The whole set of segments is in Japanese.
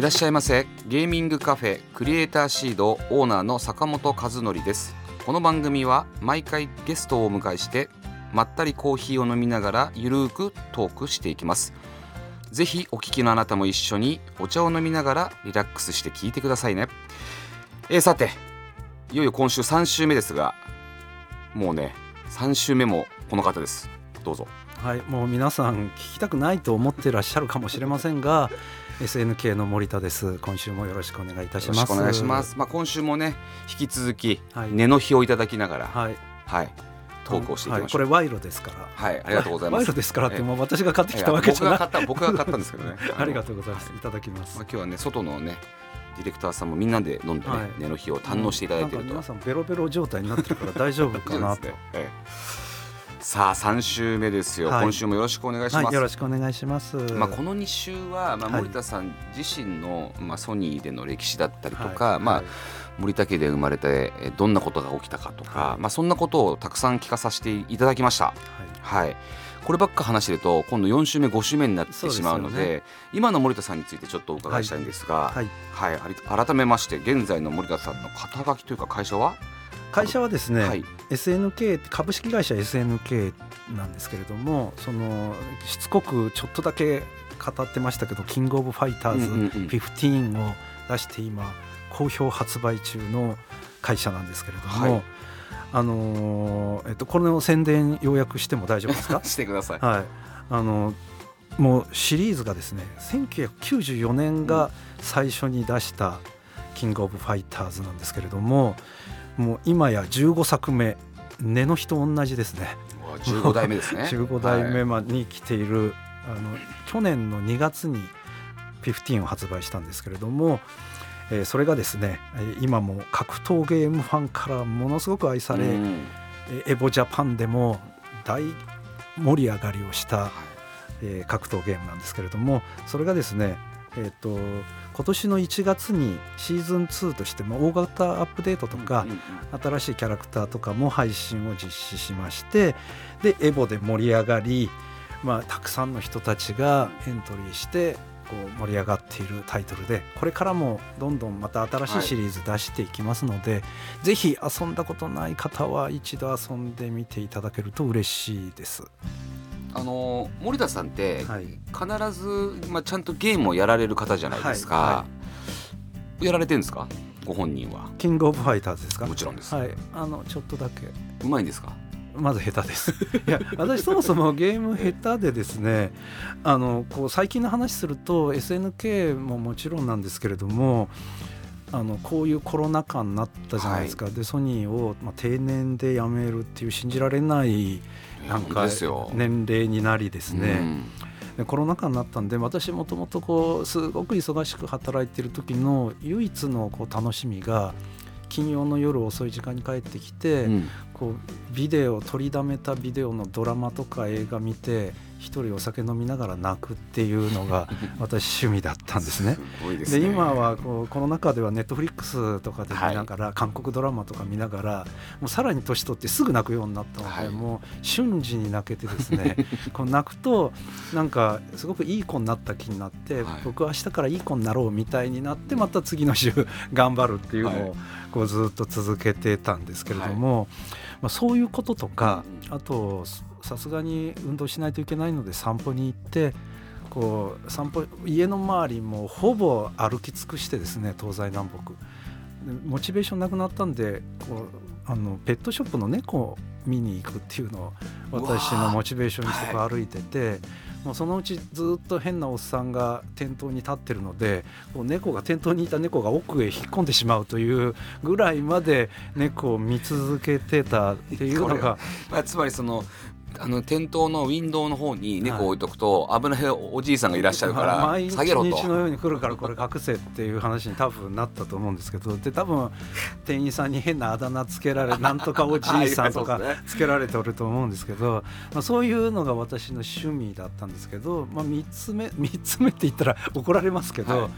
いらっしゃいませ。ゲーミングカフェクリエイターシードオーナーの坂本和則です。この番組は毎回ゲストをお迎えしてまったりコーヒーを飲みながらゆるーくトークしていきます。ぜひお聞きのあなたも一緒にお茶を飲みながらリラックスして聞いてくださいね。えー、さていよいよ今週3週目ですがもうね3週目もこの方です。どうぞ。はいもう皆さん聞きたくないと思ってらっしゃるかもしれませんが SNK の森田です。今週もよろしくお願いいたします。お願いします。まあ今週もね引き続き、はい、根の日をいただきながらはい、はい、トークをしていきましょう、はい、これ賄賄ですから。はいありがとうございます。賄賂ですからってもう私が買ってきたわけじゃない。僕が買ったんですけどね。ありがとうございます。い。ただきます。まあ今日はね外のねディレクターさんもみんなで飲んでね、はい、根の日を堪能していただいてると。皆さんベロベロ状態になってるから大丈夫かなと。ええさあ3週目ですよ、はい、今週もよろしくお願いします、はい、よろしくお願いします。まあこの2週はまあ森田さん自身のまあソニーでの歴史だったりとか、まあ森田家で生まれてどんなことが起きたかとか、まあそんなことをたくさん聞かさせていただきました。はい、こればっか話してると今度4週目5週目になってしまうので、ね、今の森田さんについてちょっとお伺いしたいんですが、はい、はい、改めまして現在の森田さんの肩書きというか会社は？会社はですね、はい、SNK 株式会社 SNK なんですけれどもそのしつこくちょっとだけ語ってましたけどキングオブファイターズ15を出して今好評発売中の会社なんですけれども、はい、あのえっとこれの宣伝ようやくしても大丈夫ですか？してください。はい、あのもうシリーズがですね1994年が最初に出したキングオブファイターズなんですけれども、もう今や15作目。根の日と同じですね。15代目ですね。15代目に来ている、はい、あの去年の2月に15を発売したんですけれども、えー、それがですね今も格闘ゲームファンからものすごく愛され、うん、エボジャパンでも大盛り上がりをした、はい、えー、格闘ゲームなんですけれどもそれがですねえーと今年の1月にシーズン2としても大型アップデートとか、新しいキャラクターとかも配信を実施しましてでエボで盛り上がり、まあ、たくさんの人たちがエントリーしてこう盛り上がっているタイトルでこれからもどんどんまた新しいシリーズ出していきますので、はい、ぜひ遊んだことない方は一度遊んでみていただけると嬉しいです。あの森田さんって必ず、まあ、ちゃんとゲームをやられる方じゃないですか、はい。はい、やられてるんですか？ご本人は。キングオブファイターズですか？もちろんです、はい、あのちょっとだけ。うまいんですか？まず下手です。いや私そもそもゲーム下手でですねあのこう最近の話すると SNK ももちろんなんですけれどもあのこういうコロナ禍になったじゃないですか、はい、でソニーを、まあ、定年で辞めるっていう信じられないなんか年齢になりですね、でコロナ禍になったんで私もともとこうすごく忙しく働いてる時の唯一のこう楽しみが金曜の夜遅い時間に帰ってきて、うん、こうビデオ取りだめたビデオのドラマとか映画見て一人お酒飲みながら泣くっていうのが 私趣味だったんですね。で、ね、今はこうこの中ではネットフリックスとかで見ながら、はい、韓国ドラマとか見ながらもうさらに年取ってすぐ泣くようになったので、はい、もう瞬時に泣けてですね こう泣くとなんかすごくいい子になった気になって、はい、僕は明日からいい子になろうみたいになってまた次の週 頑張るっていうのをこうずっと続けてたんですけれども、まあ、そういうこととかあとさすがに運動しないといけないので散歩に行ってこう散歩家の周りもほぼ歩き尽くしてですね東西南北。モチベーションなくなったんでこうあのペットショップの猫を見に行くっていうのを私のモチベーションにして歩いてて、もうそのうちずっと変なおっさんが店頭に立ってるのでこう猫が店頭にいた猫が奥へ引っ込んでしまうというぐらいまで猫を見続けてたっていうのが、まあ、つまりそのあの店頭のウィンドウの方に猫を置いとくと、危ないおじいさんがいらっしゃるから毎下げろと。日のように来るからこれ隠せっていう話に多分なったと思うんですけどで多分 店員さんに変なあだ名つけられ なんとかおじいさんとかつけられておると思うんですけど、まあ、そういうのが私の趣味だったんですけど、まあ、3つ目 3つ目って言ったら怒られますけど、はい。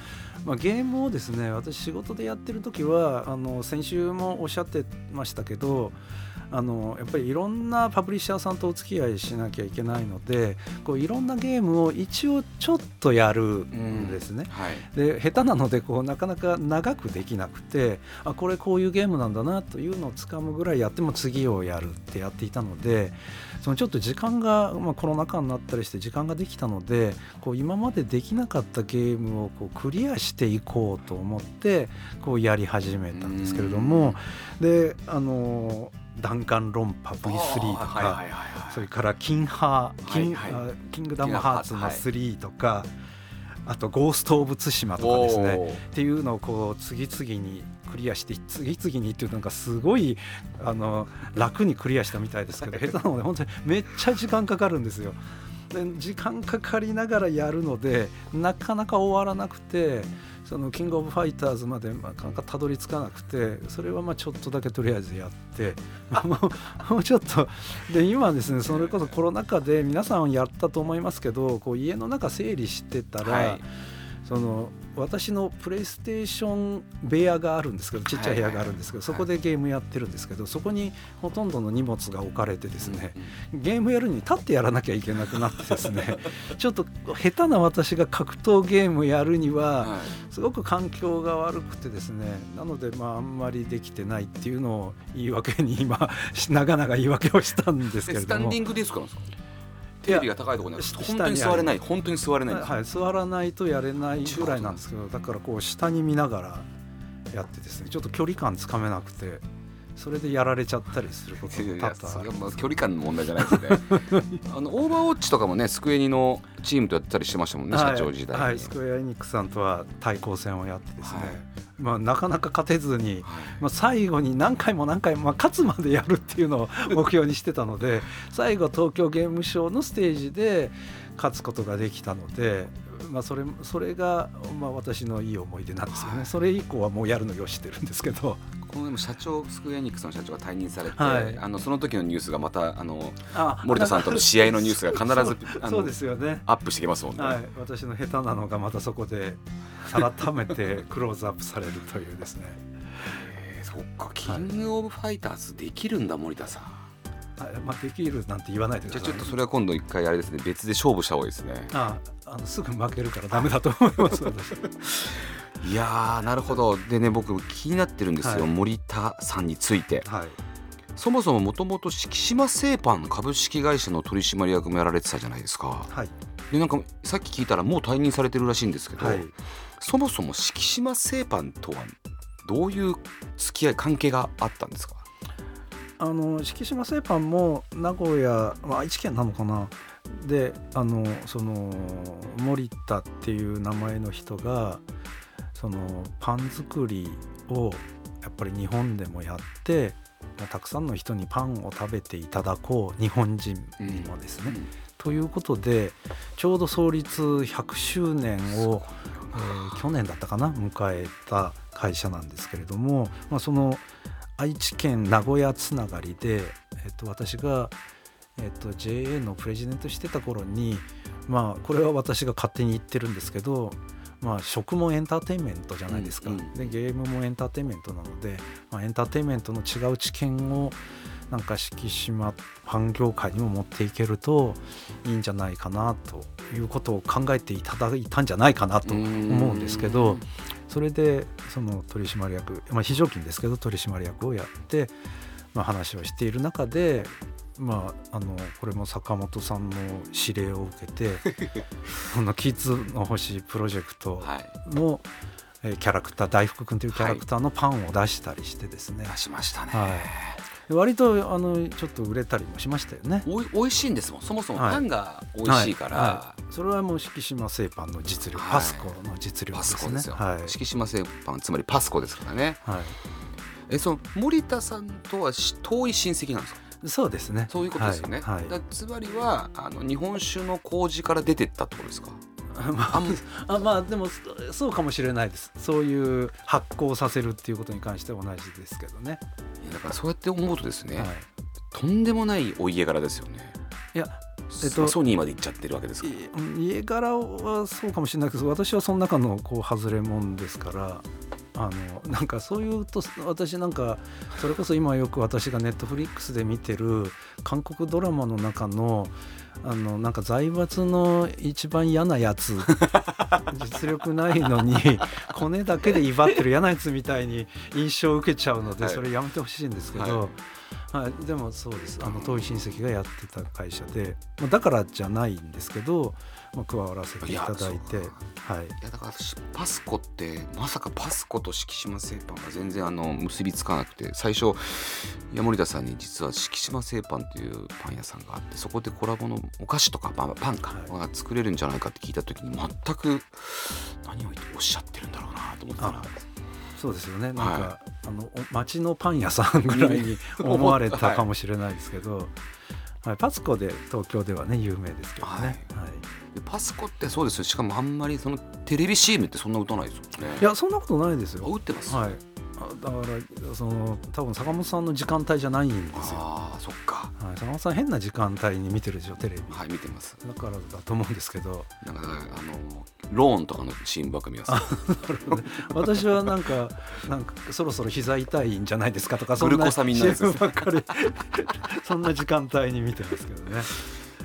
まあ、ゲームをですね私仕事でやってる時はあの先週もおっしゃってましたけどあのやっぱりいろんなパブリッシャーさんとお付き合いしなきゃいけないのでこういろんなゲームを一応ちょっとやるんですね。はい。で下手なのでこうなかなか長くできなくてあこれこういうゲームなんだなというのをつかむぐらいやっても次をやるってやっていたのでそのちょっと時間が、まあ、コロナ禍になったりして時間ができたのでこう今までできなかったゲームをこうクリアしていこうと思ってこうやり始めたんですけれどもであの弾丸論破 V3 とか。はいはいはいはいそれからキンハー、キンはいはいあキングダムハーツのキングダムハーツ3とか、あとゴースト・オブ・ツシマとかですねっていうのをこう次々にクリアして次々にっていうなんかすごいあの楽にクリアしたみたいですけど 下手なので本当にめっちゃ時間かかるんですよ。で時間かかりながらやるのでなかなか終わらなくてそのキングオブファイターズまでなかなかたどり着かなくてそれはまあちょっとだけとりあえずやって もうもうちょっと。で今ですねそれこそコロナ禍で皆さんやったと思いますけどこう家の中整理してたら、はいその私のプレイステーション部屋があるんですけどちっちゃい部屋があるんですけど、はい。そこでゲームやってるんですけどそこにほとんどの荷物が置かれてですね、うんゲームやるに立ってやらなきゃいけなくなってですね ちょっと下手な私が格闘ゲームやるにははい。すごく環境が悪くてですねなのでまああんまりできてないっていうのを言い訳に今 長々言い訳をしたんですけでれども。スタンディングディスクなんですか？テレビが高いところに本当に座れない。本当に座れない。はい、座らないとやれないぐらいなんですけどだからこう下に見ながらやってですねちょっと距離感つかめなくてそれでやられちゃったりすることも多々ある距離感の問題じゃないですね。あのオーバーウォッチとかもねスクエニのチームとやってたりしてましたもんね、社長時代に、はい、はいスクエア・エニックスさんとは対抗戦をやってですね、はいまあ、なかなか勝てずに、はい。まあ、最後に何回も何回も、まあ、勝つまでやるっていうのを目標にしてたので 最後東京ゲームショウのステージで勝つことができたので、まあ、それそれが、まあ、私のいい思い出なんですよね、はい。それ以降はもうやるのよしてるんですけどこのでも社長スクエアエニックスの社長が退任されて、はい。あのその時のニュースがまたあのあ森田さんとの試合のニュースが必ずそうですよね。アップしてきますもんね、はい、私の下手なのがまたそこで改めてクローズアップされるというですね。えーそっか。キングオブファイターズできるんだ森田さん。はい。まあ、できるなんて言わないでくじゃださい。あちょっとそれは今度一回あれですね別で勝負した方がいいですね。ああのすぐ負けるからダメだと思います私 いやーなるほど。でね僕気になってるんですよ、はい。森田さんについて。はい。そもそももともと敷島製パン株式会社の取締役もやられてたじゃないですか。はい。でなんかさっき聞いたらもう退任されてるらしいんですけど、はい。そもそも敷島製パンとはどういう付き合い関係があったんですか？あの敷島製パンも名古屋、まあ、愛知県なのかな？であのその森田っていう名前の人がそのパン作りをやっぱり日本でもやってまあたくさんの人にパンを食べていただこう日本人にもですね。ということでちょうど創立100周年を、えー去年だったかな迎えた会社なんですけれども、まあ、その愛知県名古屋つながりで、えっと私が、えっと JA のプレジデントしてた頃に、まあ、これは私が勝手に言ってるんですけど、まあ、食もエンターテインメントじゃないですか、うんうん。でゲームもエンターテインメントなので、まあ、エンターテインメントの違う知見をなんか敷島パン業界にも持っていけるといいんじゃないかなということを考えていただいたんじゃないかなと思うんですけどそれでその取締役、まあ、非常勤ですけど取締役をやって、まあ、話をしている中で、まあ、あのこれも坂本さんの指令を受けて このキッズの星プロジェクトはい。の、えーキャラクター大福くんというキャラクターのパンを出したりしてですね、出しましたね、はい。割とあのちょっと売れたりもしましたよね。おい美味しいんですもん。そもそもはい。パンが美味しいから、はい。はい。それはもう敷島製パンの実力、はい。パスコの実力パですね。敷島製パンつまりパスコですからね。はい。えその森田さんとはし遠い親戚なんですか？そうですね。そういうことですよね、はいはい。だつまりはあの日本酒の麹から出てったってことですか？まあまあでもそそうかもしれないです。そういう発酵させるっていうことに関しては同じですけどね、いやだからそうやって思うとですね、はい、とんでもないお家柄ですよね。いやえっとソニーまで行っちゃってるわけですか家柄はそうかもしれないけど私はその中のこう外れもんですからあのなんかそういうと私なんかそれこそ今よく私がネットフリックスで見てる韓国ドラマの中のあのなんか財閥の一番嫌なやつ 実力ないのにコネだけで威張ってる嫌なやつみたいに印象を受けちゃうので、はい。それやめてほしいんですけど、はいでもそうです。あの遠い親戚がやってた会社で、まあ、だからじゃないんですけど、まあ、加わらせていただいてはい。いやだから私パスコってまさかパスコと敷島製パンが全然あの結びつかなくて最初山森田さんに実は敷島製パンというパン屋さんがあってそこでコラボのお菓子とかパンパンかはが作れるんじゃないかって聞いた時に全く何をおっしゃってるんだろうなと思ったらあそうですよね。なんか、はあのお町のパン屋さんぐらいに 思われたかもしれないですけど、はい、パツコで東京ではね有名ですけどね、はい。はい。でパスコってそうですよ。しかもあんまりそのテレビ CM ってそんな打たないですもんね。いやそんなことないですあよ打ってます、はい。あだからその多分坂本さんの時間帯じゃないんですよ、ああそっか。はい、坂本さん変な時間帯に見てるでしょテレビ。はい見てます。だからだと思うんですけど。なんかあのローンとかのっか見ます 私はなんかなんかそろそろ膝痛いんじゃないですかとかそんなそんな時間帯に見てますけどね。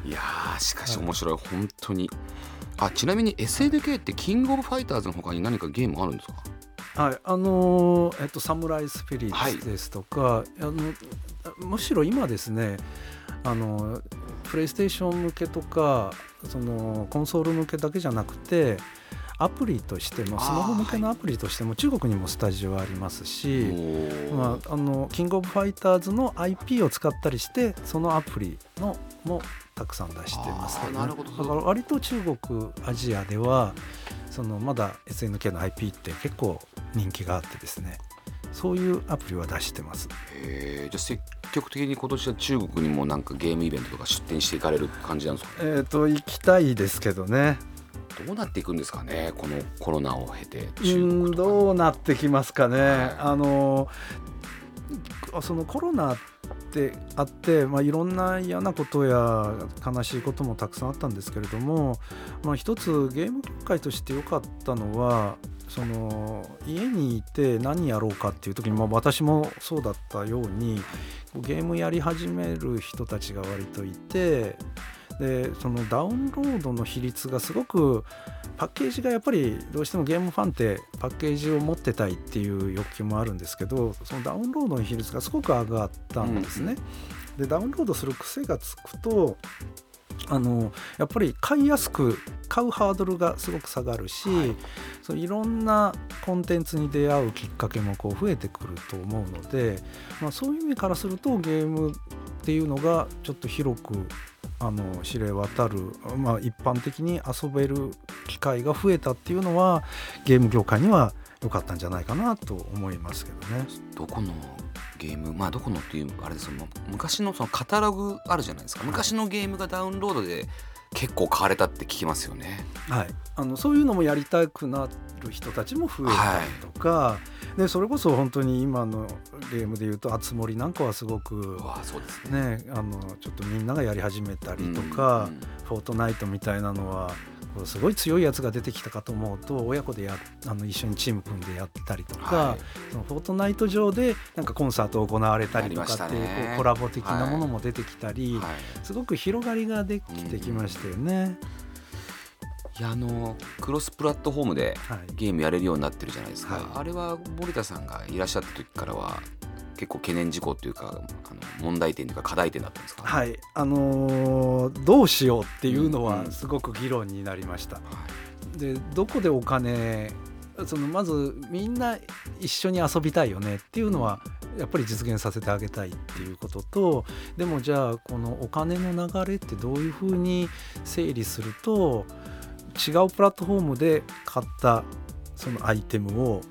いやーしかし面白い、本当に。あちなみに SNK ってキングオブファイターズの他に何かゲームあるんですか？はいあのーえっとサムライスピリはい。ッツですとか、あのむしろ今ですねあのプレイステーション向けとかそのコンソール向けだけじゃなくてアプリとしてもスマホ向けのアプリとしても中国にもスタジオありますし、おまあ、あのキングオブファイターズの IP を使ったりしてそのアプリのもたくさん出してますけど,、あーなるほど。だから割と中国アジアではそのまだ SNK の IP って結構人気があってですね。そういうアプリは出してます。へー。じゃあ積極的に今年は中国にもなんかゲームイベントとか出展していかれる感じなんですか？えっ、と行きたいですけどね。どうなっていくんですかね？このコロナを経てう中どうなってきますかね、はい。あのそのコロナってあって、まあ、いろんな嫌なことや悲しいこともたくさんあったんですけれども、まあ、一つゲーム業界として良かったのはその家にいて何やろうかっていう時に、まあ、私もそうだったようにゲームやり始める人たちが割といてでそのダウンロードの比率がすごくパッケージがやっぱりどうしてもゲームファンってパッケージを持ってたいっていう欲求もあるんですけどそのダウンロードの比率がすごく上がったんですね。でダウンロードする癖がつくとあのやっぱり買いやすく買うハードルがすごく下がるし、はい。そういろんなコンテンツに出会うきっかけもこう増えてくると思うので、まあ、そういう意味からするとゲームっていうのがちょっと広くあの知れ渡る、まあ、一般的に遊べる機会が増えたっていうのはゲーム業界には良かったんじゃないかなと思いますけどね。どこのゲームまあどこのっていうあれですよもう昔のそのカタログあるじゃないですか。はい。昔のゲームがダウンロードで結構買われたって聞きますよね。はい、あのそういうのもやりたくなる人たちも増えたりとか、でそれこそ本当に今のゲームでいうと「あつ森」なんかはすごくそうですね。ねあのちょっとみんながやり始めたりとか、うんうん。フォートナイトみたいなのはすごい強いやつが出てきたかと思うと親子でやあの一緒にチーム組んでやったりとか、はい。そのフォートナイト上でなんかコンサート行われたりとかっていうこうコラボ的なものも出てきたり、はい。すごく広がりができてきましたよね。いやあのクロスプラットフォームではい。ゲームやれるようになってるじゃないですか、はい。あれは森田さんがいらっしゃった時からは結構懸念事項というかあの問題点というか課題点だったんですか、いはい。あのーどうしようっていうのうんはすごく議論になりました。でどこでお金そのまずみんな一緒に遊びたいよねっていうのはやっぱり実現させてあげたいっていうこととでもじゃあこのお金の流れってどういうふうに整理すると違うプラットフォームで買ったそのアイテムを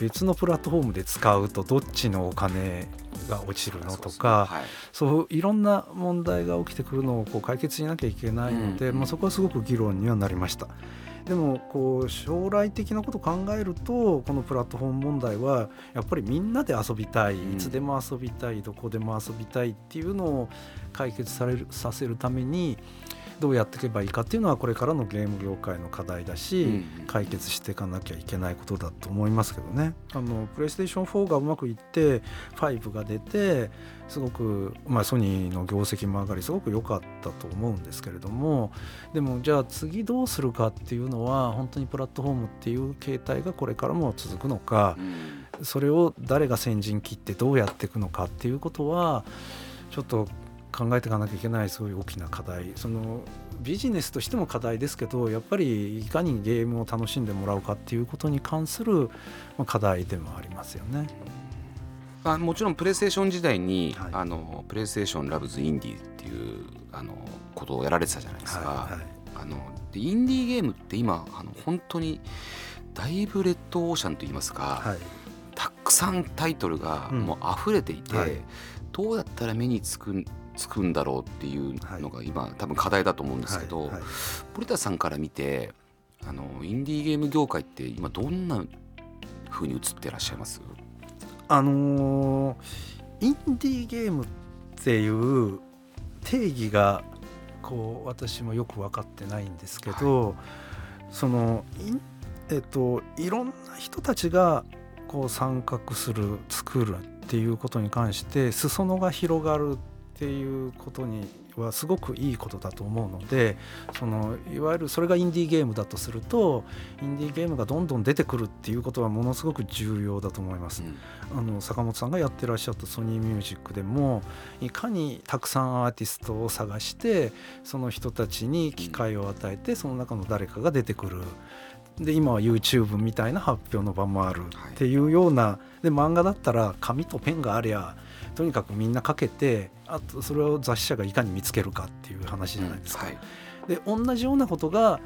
別のプラットフォームで使うとどっちのお金が落ちるのとか、はい。そういろんな問題が起きてくるのをこう解決しなきゃいけないので、うんまあ、そこはすごく議論にはなりました。でもこう将来的なことを考えるとこのプラットフォーム問題はやっぱりみんなで遊びたい。うん。いつでも遊びたいどこでも遊びたいっていうのを解決されるさせるためにどうやっていけばいいかっていうのはこれからのゲーム業界の課題だし、うん解決していかなきゃいけないことだと思いますけどね。あのプレイステーション4がうまくいって5が出てすごく、まあ、ソニーの業績も上がりすごく良かったと思うんですけれどもでもじゃあ次どうするかっていうのは本当にプラットフォームっていう形態がこれからも続くのかうんそれを誰が先陣切ってどうやっていくのかっていうことはちょっと考えていかなきゃいけないすごい大きな課題。そのビジネスとしても課題ですけどやっぱりいかにゲームを楽しんでもらうかっていうことに関するまあ課題でもありますよね。あもちろんプレイステーション時代に、はい。あのプレイステーションラブズインディーっていうあのことをやられてたじゃないですか、はいはい。あのでインディーゲームって今あの本当にだいぶレッドオーシャンといいますか、はい。たくさんタイトルがうん。もう溢れていて、はい。どうやったら目につくんつくんだろうっていうのが今、多分課題だと思うんですけど、はい。はい。森田さんから見てあのインディーゲーム業界って今どんな風に映ってらっしゃいます？あのーインディーゲームっていう定義がこう私もよく分かってないんですけど、そのいんえっといろんな人たちがこう参画する作るっていうことに関して裾野が広がるっていうことにはすごくいいことだと思うのでそのいわゆるそれがインディーゲームだとするとインディーゲームがどんどん出てくるっていうことはものすごく重要だと思います。あの坂本さんがやってらっしゃったソニーミュージックでもいかにたくさんアーティストを探してその人たちに機会を与えてその中の誰かが出てくる。で今は YouTube みたいな発表の場もあるっていうような、で漫画だったら紙とペンがありゃとにかくみんなかけてあとそれを雑誌社がいかに見つけるかっていう話じゃないですか。はい。で同じようなことが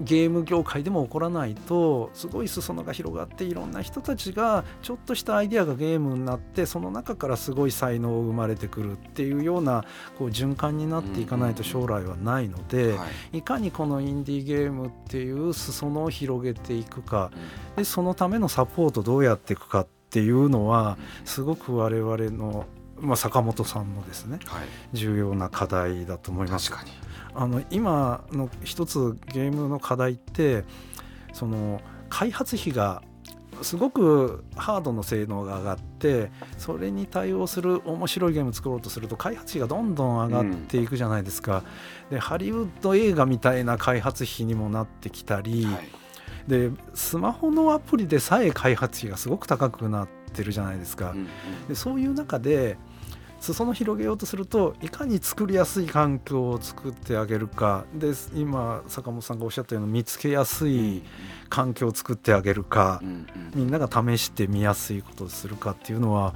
ゲーム業界でも起こらないとすごい裾野が広がっていろんな人たちがちょっとしたアイデアがゲームになってその中からすごい才能生まれてくるっていうようなこう循環になっていかないと将来はないので、はい。いかにこのインディーゲームっていう裾野を広げていくかうん。でそのためのサポートどうやっていくかっていうのはうん。すごく我々の、まあ、坂本さんのですねはい。重要な課題だと思います。確かに。あの今の一つゲームの課題ってその開発費がすごくハードの性能が上がってそれに対応する面白いゲームを作ろうとすると開発費がどんどん上がっていくじゃないですか、でハリウッド映画みたいな開発費にもなってきたり、はいでスマホのアプリでさえ開発費がすごく高くなってるじゃないですか、うんうん。でそういう中で裾野広げようとするといかに作りやすい環境を作ってあげるか。で今坂本さんがおっしゃったように見つけやすい環境を作ってあげるか。うんうん。みんなが試してみやすいことをするかっていうのは、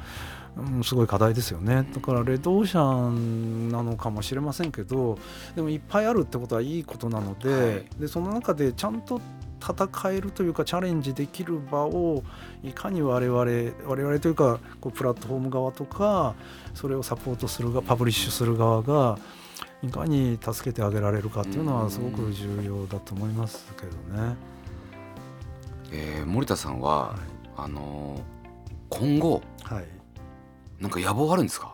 うん、すごい課題ですよね。だからレッドオーシャンなのかもしれませんけどでもいっぱいあるってことはいいことなので,、はい。でその中でちゃんと戦えるというかチャレンジできる場をいかに我々我々というかこうプラットフォーム側とかそれをサポートする側パブリッシュする側がいかに助けてあげられるかっていうのはすごく重要だと思いますけどね。えー森田さんははあのー今後い、はい。なんか野望あるんですか？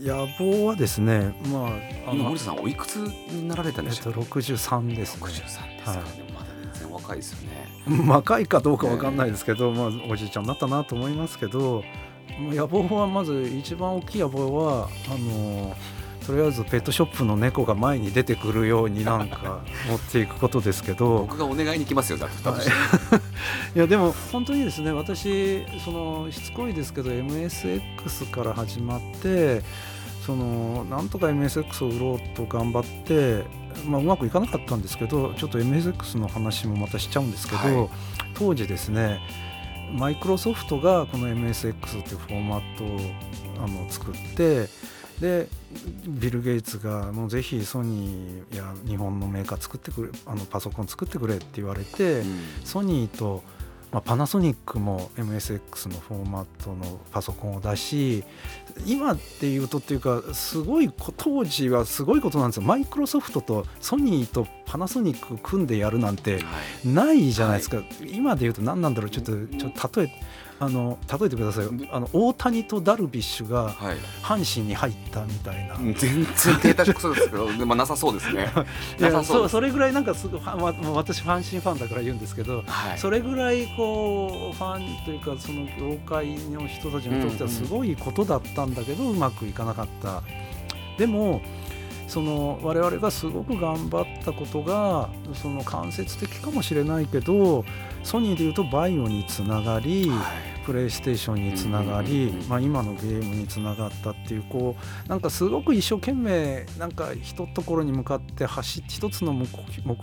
野望はですねまああの今森田さんおいくつになられたんえっとでしょう63ですね。63ですか、はい。でもまだ全然若いですよね。若いかどうかわかんないですけど、まあ、おじいちゃんになったなと思いますけどまあ野望はまず一番大きい野望はあのとりあえずペットショップの猫が前に出てくるようになんか持っていくことですけど。僕がお願いに来ますよだってだとしていやでも本当にですね私そのしつこいですけど MSX から始まってそのなんとか MSX を売ろうと頑張って、まあ、うまくいかなかったんですけどちょっと MSX の話もまたしちゃうんですけど、はい。当時ですねマイクロソフトがこの MSX というフォーマットをあの作ってでビル・ゲイツがもうぜひソニーや日本のメーカー作ってくれあのパソコン作ってくれって言われて、うん。ソニーとまあ、パナソニックも MSX のフォーマットのパソコンを出し今っていうとっていうかすごい当時はすごいことなんですよ。マイクロソフトとソニーとパナソニック組んでやるなんてないじゃないですか、はい、今で言うと何なんだろう。ちょっとちょっと例えあの例えてくださいあの大谷とダルビッシュが阪神に入ったみたいな、はい、全然データそうですけど でもなさそうですね。いやそそれぐらいなんかすごい、ま、私阪神ファンだから言うんですけど、はい、それぐらいこうファンというかその業界の人たちにとってはすごいことだったんだけど、うんうん、うまくいかなかった。でもその我々がすごく頑張ったことがその間接的かもしれないけどソニーでいうとバイオにつながり、はいプレイステーションにつながり、まあ、今のゲームにつながったっていうこうなんかすごく一生懸命なんか一ところに向かって走って一つの目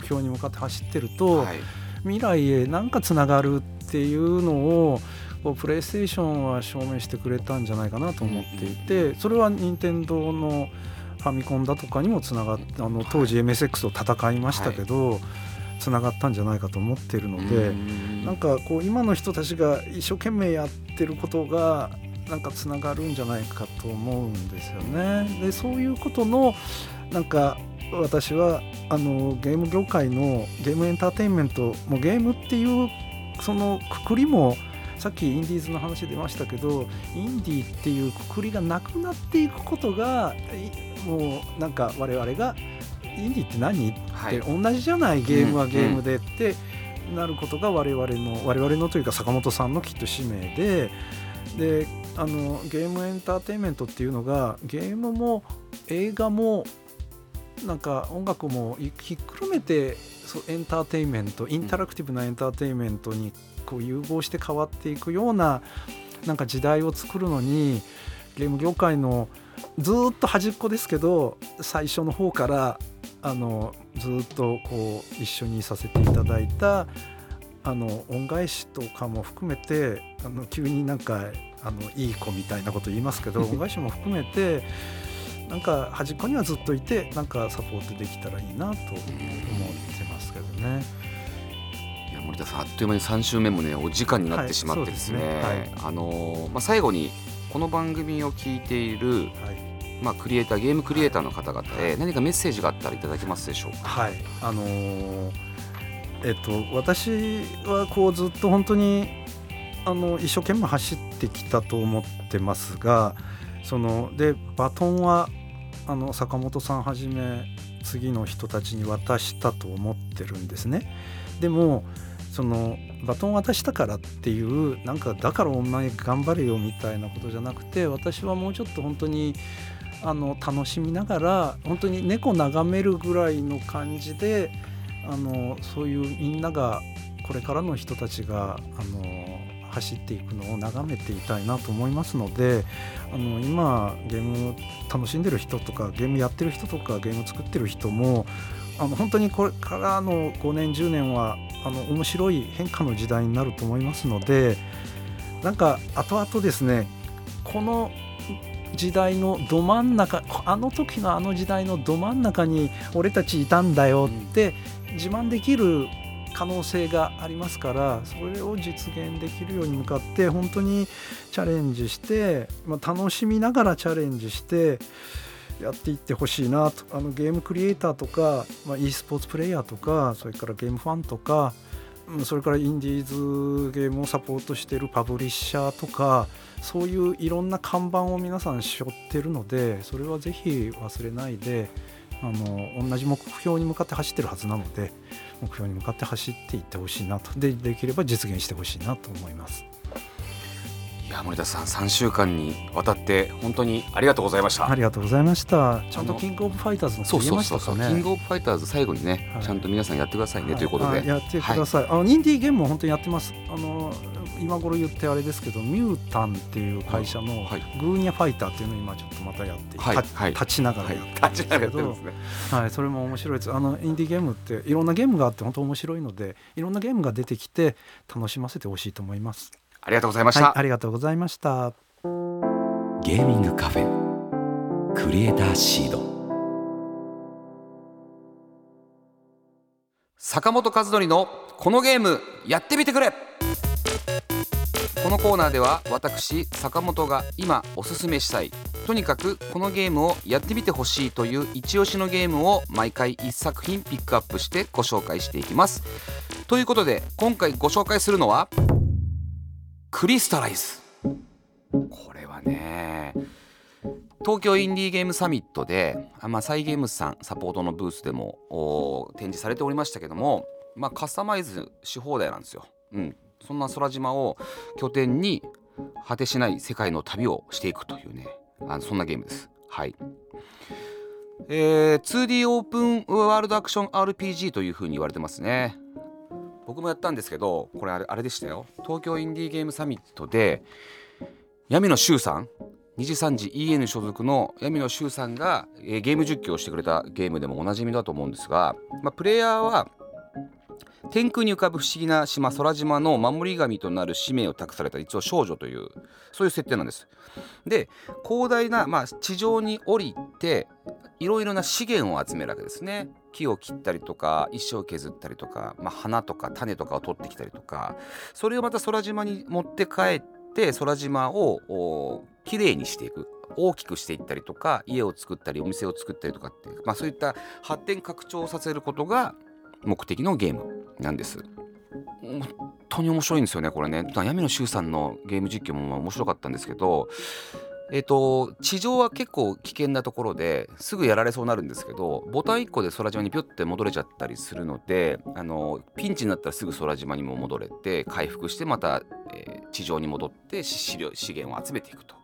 標に向かって走ってると、はい、未来へなんかつながるっていうのをこうプレイステーションは証明してくれたんじゃないかなと思っていてそれは任天堂のファミコンだとかにもつながってあの当時 MSX と戦いましたけど、はいつながったんじゃないかと思っているのでなんかこう今の人たちが一生懸命やってることがなんかつながるんじゃないかと思うんですよね。でそういうことのなんか私はあのゲーム業界のゲームエンターテインメントもゲームっていうそのくくりもさっきインディーズの話出ましたけどインディーっていうくくりがなくなっていくことがもうなんか我々がインディって何、はい、って同じじゃないゲームはゲームでってなることが我々の我々のというか坂本さんのきっと使命でであのゲームエンターテインメントっていうのがゲームも映画もなんか音楽もひっくるめてそうエンターテインメントインタラクティブなエンターテインメントにこう融合して変わっていくようななんか時代を作るのにゲーム業界のずっと端っこですけど最初の方からあのずっとこう一緒にさせていただいたあの恩返しとかも含めてあの急になんかあのいい子みたいなこと言いますけど 恩返しも含めてなんか端っこにはずっといてなんかサポートできたらいいなと思ってますけどね。いや森田さんあっという間に3週目もねお時間になってしまってですね。あのまあ、最後にこの番組を聞いている、はいまあ、クリエイターゲームクリエイターの方々へ何かメッセージがあったらいただけますでしょうか？はいあのー、えっと、私はこうずっと本当にあの一生懸命走ってきたと思ってますがそのでバトンはあの坂本さんはじめ次の人たちに渡したと思ってるんですね。でもそのバトン渡したからっていうなんかだからお前頑張れよみたいなことじゃなくて私はもうちょっと本当にあの楽しみながら本当に猫眺めるぐらいの感じであのそういうみんながこれからの人たちがあの走っていくのを眺めていたいなと思いますのであの今ゲーム楽しんでる人とかゲームやってる人とかゲーム作ってる人もあの本当にこれからの5年10年はあの面白い変化の時代になると思いますのでなんか後々ですねこの時代のど真ん中あの時のあの時代のど真ん中に俺たちいたんだよって自慢できる可能性がありますからそれを実現できるように向かって本当にチャレンジして、まあ、楽しみながらチャレンジしてやっていってほしいなと。あのゲームクリエイターとか、まあ、e スポーツプレイヤーとかそれからゲームファンとかそれからインディーズゲームをサポートしているパブリッシャーとかそういういろんな看板を皆さん背負ってるのでそれはぜひ忘れないであの同じ目標に向かって走ってるはずなので目標に向かって走っていってほしいなとでできれば実現してほしいなと思います。いや盛田さん3週間にわたって本当にありがとうございました。ありがとうございました。ちゃんとキングオブファイターズのそうそうそうそう、キングオブファイターズ最後にね、はい、ちゃんと皆さんやってくださいね、はい、ということで。やってください、はい、あのインディーゲームも本当にやってます。あの今頃言ってあれですけどミュータンっていう会社のグーニャファイターっていうのを今ちょっとまたやって、立ちながらやってるんですけど、はい、それも面白いです。あのインディーゲームっていろんなゲームがあって本当面白いのでいろんなゲームが出てきて楽しませてほしいと思いますありがとうございました、はい、ありがとうございました。ゲーミングカフェクリエイターシード。坂本和則のこのゲームやってみてくれ。このコーナーでは私坂本が今おすすめしたいとにかくこのゲームをやってみてほしいという一押しのゲームを毎回1作品ピックアップしてご紹介していきます。ということで今回ご紹介するのはクリスタライズこれはね東京インディーゲームサミットで、まあ、サイゲームズさんサポートのブースでも展示されておりましたけども、まあ、カスタマイズし放題なんですよ。うん、そんな空島を拠点に果てしない世界の旅をしていくというねあのそんなゲームです。はい。えー、2D オープンワールドアクション RPG というふうに言われてますね。僕もやったんですけどこれあれあれでしたよ東京インディーゲームサミットで闇野修さん2次3次 EN 所属の闇野修さんが、えー、ゲーム実況をしてくれたゲームでもおなじみだと思うんですが、まあ、プレイヤーは天空に浮かぶ不思議な島空島の守り神となる使命を託された一応少女というそういう設定なんです。で広大な、まあ、地上に降りていろいろな資源を集めるわけですね。木を切ったりとか石を削ったりとか、まあ、花とか種とかを取ってきたりとかそれをまた空島に持って帰って空島をきれいにしていく大きくしていったりとか家を作ったりお店を作ったりとかって、まあ、そういった発展拡張させることが目的のゲームなんです。本当に面白いんですよねこれね闇野修さんのゲーム実況も面白かったんですけどえっ、と地上は結構危険なところですぐやられそうになるんですけどボタン1個で空島にピュッて戻れちゃったりするのであのピンチになったらすぐ空島にも戻れて回復してまた、えー、地上に戻って資料資源を集めていくと。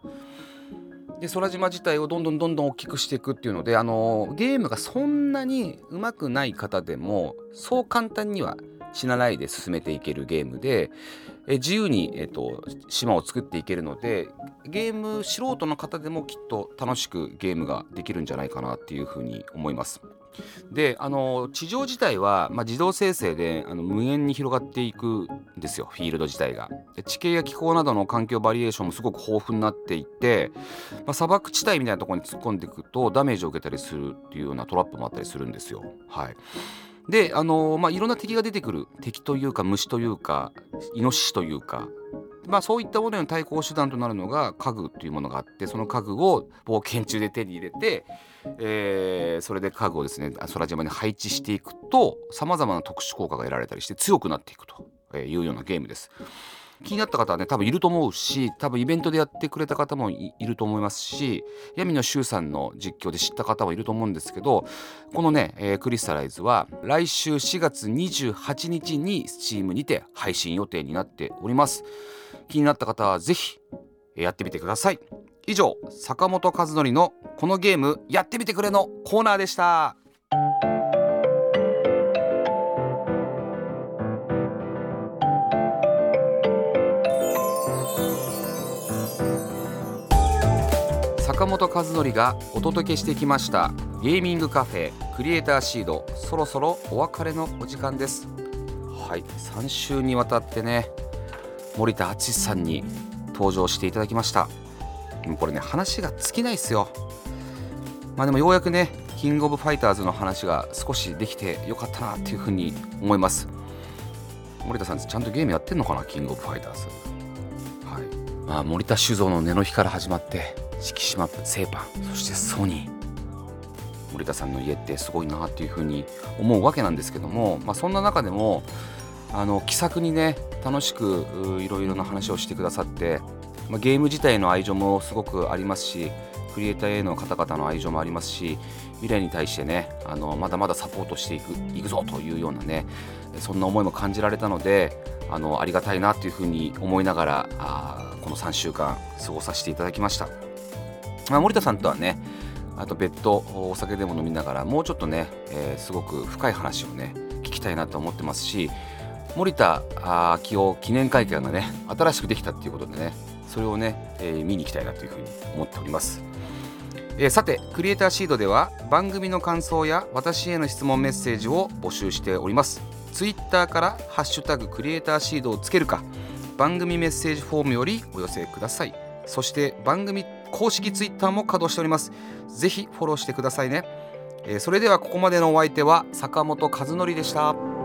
で空島自体をどんどんどんどん大きくしていくっていうのであのゲームがそんなに上手くない方でもそう簡単には死なないで進めていけるゲームでえ自由に、えーと、島を作っていけるのでゲーム素人の方でもきっと楽しくゲームができるんじゃないかなっていうふうに思います。であの地上自体は、まあ、自動生成であの無限に広がっていくんですよフィールド自体が。地形や気候などの環境バリエーションもすごく豊富になっていて、まあ、砂漠地帯みたいなところに突っ込んでいくとダメージを受けたりするっていうようなトラップもあったりするんですよ。はい。であのまあいろんな敵が出てくる敵というか虫というかイノシシというかまあそういったものへの対抗手段となるのが家具というものがあってその家具を冒険中で手に入れて、えー、それで家具をですね空島に配置していくとさまざまな特殊効果が得られたりして強くなっていくというようなゲームです。気になった方はね多分いると思うし多分イベントでやってくれた方もいると思いますし闇野修さんの実況で知った方もいると思うんですけどこのね、えー、クリスタライズは来週4月28日に Steam にて配信予定になっております。気になった方はぜひやってみてください。以上坂本和則のこのゲームやってみてくれのコーナーでした。坂本和則がお届けしてきましたゲーミングカフェクリエイターシードそろそろお別れのお時間です。はい3週にわたってね盛田厚さんに登場していただきました。もこれね話が尽きないっすよ。まあでもようやくねキングオブファイターズの話が少しできてよかったなっていうふうに思います。盛田さんちゃんとゲームやってんのかなキングオブファイターズ。はい。まあ森田酒造の根の日から始まって敷島セーパーそしてソニー森田さんの家ってすごいなっていうふうに思うわけなんですけども、まあ、そんな中でもあの気さくにね楽しくいろいろな話をしてくださって、まあ、ゲーム自体の愛情もすごくありますしクリエイターへの方々の愛情もありますし未来に対してねあのまだまだサポートしていくいくぞというようなねそんな思いも感じられたのであのありがたいなというふうに思いながらあこの3週間過ごさせていただきました。まあ、森田さんとはねあと別途お酒でも飲みながらもうちょっとね、えー、すごく深い話をね聞きたいなと思ってますし森田昭夫記念会見がね新しくできたっていうことでねそれをね、えー、見に行きたいなというふうに思っております、えー、さてクリエイターシードでは番組の感想や私への質問メッセージを募集しております。ツイッターから「ハッシュタグクリエイターシード」をつけるか番組メッセージフォームよりお寄せください。そして番組公式ツイッターも稼働しております。ぜひフォローしてくださいね、えー、それではここまでのお相手は坂本和則でした。